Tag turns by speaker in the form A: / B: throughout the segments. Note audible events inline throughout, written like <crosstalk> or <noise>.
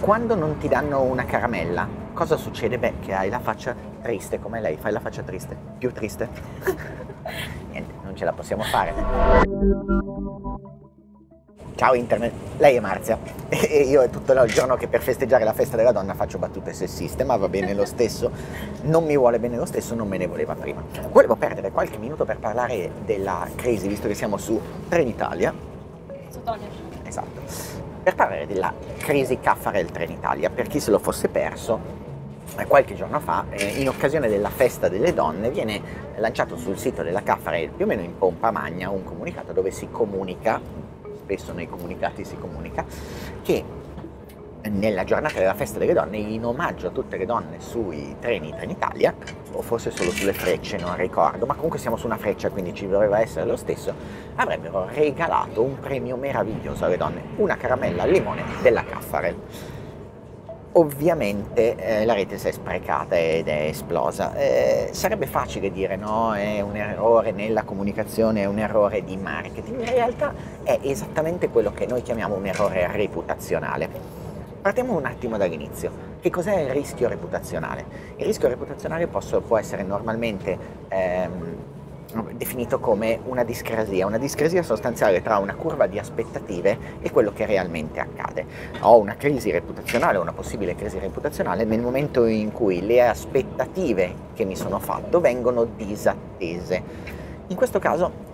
A: Quando non ti danno una caramella, cosa succede? Beh, che hai la faccia triste come lei. Fai la faccia triste. Più triste. <laughs> Niente, non ce la possiamo fare. Ciao internet, lei è Marzia <laughs> e io è tutto il giorno che per festeggiare la festa della donna faccio battute sessiste, ma va bene lo stesso, non mi vuole bene lo stesso, non me ne voleva prima. Volevo perdere qualche minuto per parlare della crisi, visto che siamo su Trenitalia. Esatto. Per parlare della crisi Caffarel Trenitalia, per chi se lo fosse perso, eh, qualche giorno fa, eh, in occasione della festa delle donne, viene lanciato sul sito della Caffarel, più o meno in pompa magna, un comunicato dove si comunica spesso nei comunicati si comunica, che nella giornata della festa delle donne, in omaggio a tutte le donne sui treni Trenitalia, o forse solo sulle frecce, non ricordo, ma comunque siamo su una freccia, quindi ci doveva essere lo stesso, avrebbero regalato un premio meraviglioso alle donne, una caramella al limone della Caffarel. Ovviamente eh, la rete si è sprecata ed è esplosa. Eh, sarebbe facile dire no, è un errore nella comunicazione, è un errore di marketing. In realtà è esattamente quello che noi chiamiamo un errore reputazionale. Partiamo un attimo dall'inizio. Che cos'è il rischio reputazionale? Il rischio reputazionale posso, può essere normalmente ehm, definito come una discrasia, una discrasia sostanziale tra una curva di aspettative e quello che realmente accade. Ho una crisi reputazionale, una possibile crisi reputazionale nel momento in cui le aspettative che mi sono fatto vengono disattese. In questo caso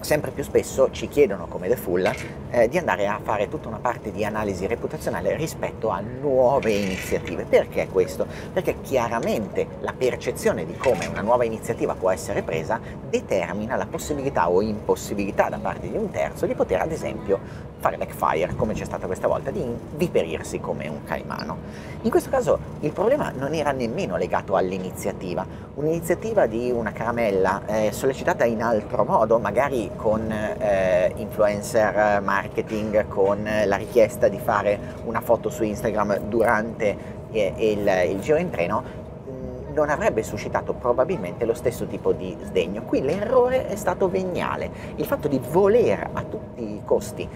A: sempre più spesso ci chiedono come The Full eh, di andare a fare tutta una parte di analisi reputazionale rispetto a nuove iniziative. Perché questo? Perché chiaramente la percezione di come una nuova iniziativa può essere presa determina la possibilità o impossibilità da parte di un terzo di poter ad esempio fare backfire come c'è stata questa volta, di viperirsi come un caimano. In questo caso il problema non era nemmeno legato all'iniziativa, un'iniziativa di una caramella eh, sollecitata in altro modo, magari con eh, influencer marketing, con la richiesta di fare una foto su Instagram durante eh, il, il giro in treno, mm, non avrebbe suscitato probabilmente lo stesso tipo di sdegno. Qui l'errore è stato veniale, il fatto di voler a tutti i costi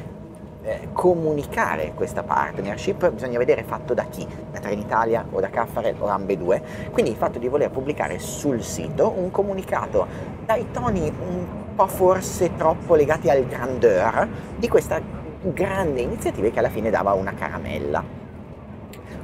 A: eh, comunicare questa partnership bisogna vedere fatto da chi, da Trenitalia o da Caffarel o ambedue, quindi il fatto di voler pubblicare sul sito un comunicato dai toni un po' forse troppo legati al grandeur di questa grande iniziativa che alla fine dava una caramella.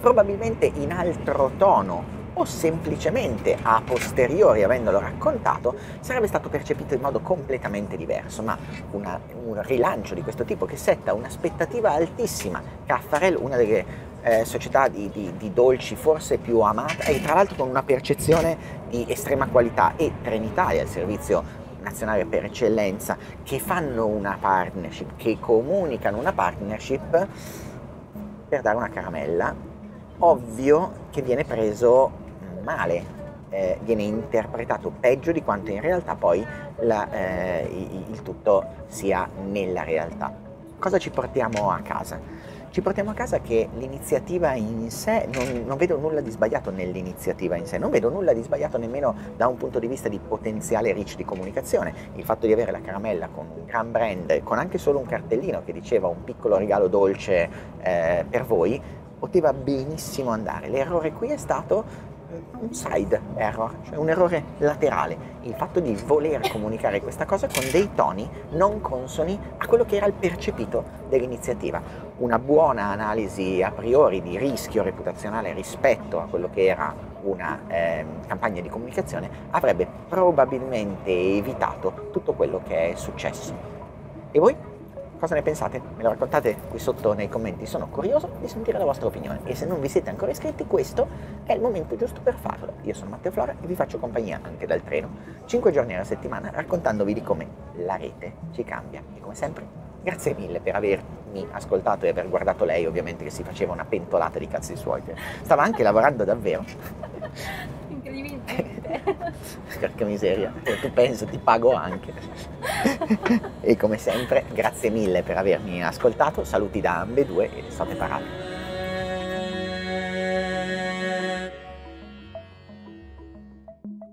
A: Probabilmente in altro tono o semplicemente a posteriori, avendolo raccontato, sarebbe stato percepito in modo completamente diverso, ma una, un rilancio di questo tipo che setta un'aspettativa altissima, Caffarel, una delle eh, società di, di, di, dolci forse più amata e tra l'altro con una percezione di estrema qualità e Trenitalia, il servizio nazionale per eccellenza, che fanno una partnership, che comunicano una partnership per dare una caramella, ovvio che viene preso male, eh, viene interpretato peggio di quanto in realtà poi la, eh, il tutto sia nella realtà. Cosa ci portiamo a casa? Ci portiamo a casa che l'iniziativa in sé, non, non, vedo nulla di sbagliato nell'iniziativa in sé, non vedo nulla di sbagliato nemmeno da un punto di vista di potenziale reach di comunicazione. Il fatto di avere la caramella con un gran brand, con anche solo un cartellino che diceva un piccolo regalo dolce eh, per voi, poteva benissimo andare. L'errore qui è stato un side error, cioè un errore laterale, il fatto di voler comunicare questa cosa con dei toni non consoni a quello che era il percepito dell'iniziativa. Una buona analisi a priori di rischio reputazionale rispetto a quello che era una eh, campagna di comunicazione avrebbe probabilmente evitato tutto quello che è successo. E voi? Cosa ne pensate? Me lo raccontate qui sotto nei commenti, sono curioso di sentire la vostra opinione e se non vi siete ancora iscritti questo è il momento giusto per farlo. Io sono Matteo Flora e vi faccio compagnia anche dal treno, 5 giorni alla settimana raccontandovi di come la rete ci cambia e come sempre grazie mille per avermi ascoltato e aver guardato lei ovviamente che si faceva una pentolata di cazzi suoi, stava anche lavorando davvero. <laughs>
B: Incredibilmente. <laughs> <laughs>
A: Porca miseria, tu penso ti pago anche. <laughs> e come sempre, grazie mille per avermi ascoltato, saluti da ambedue e state parati.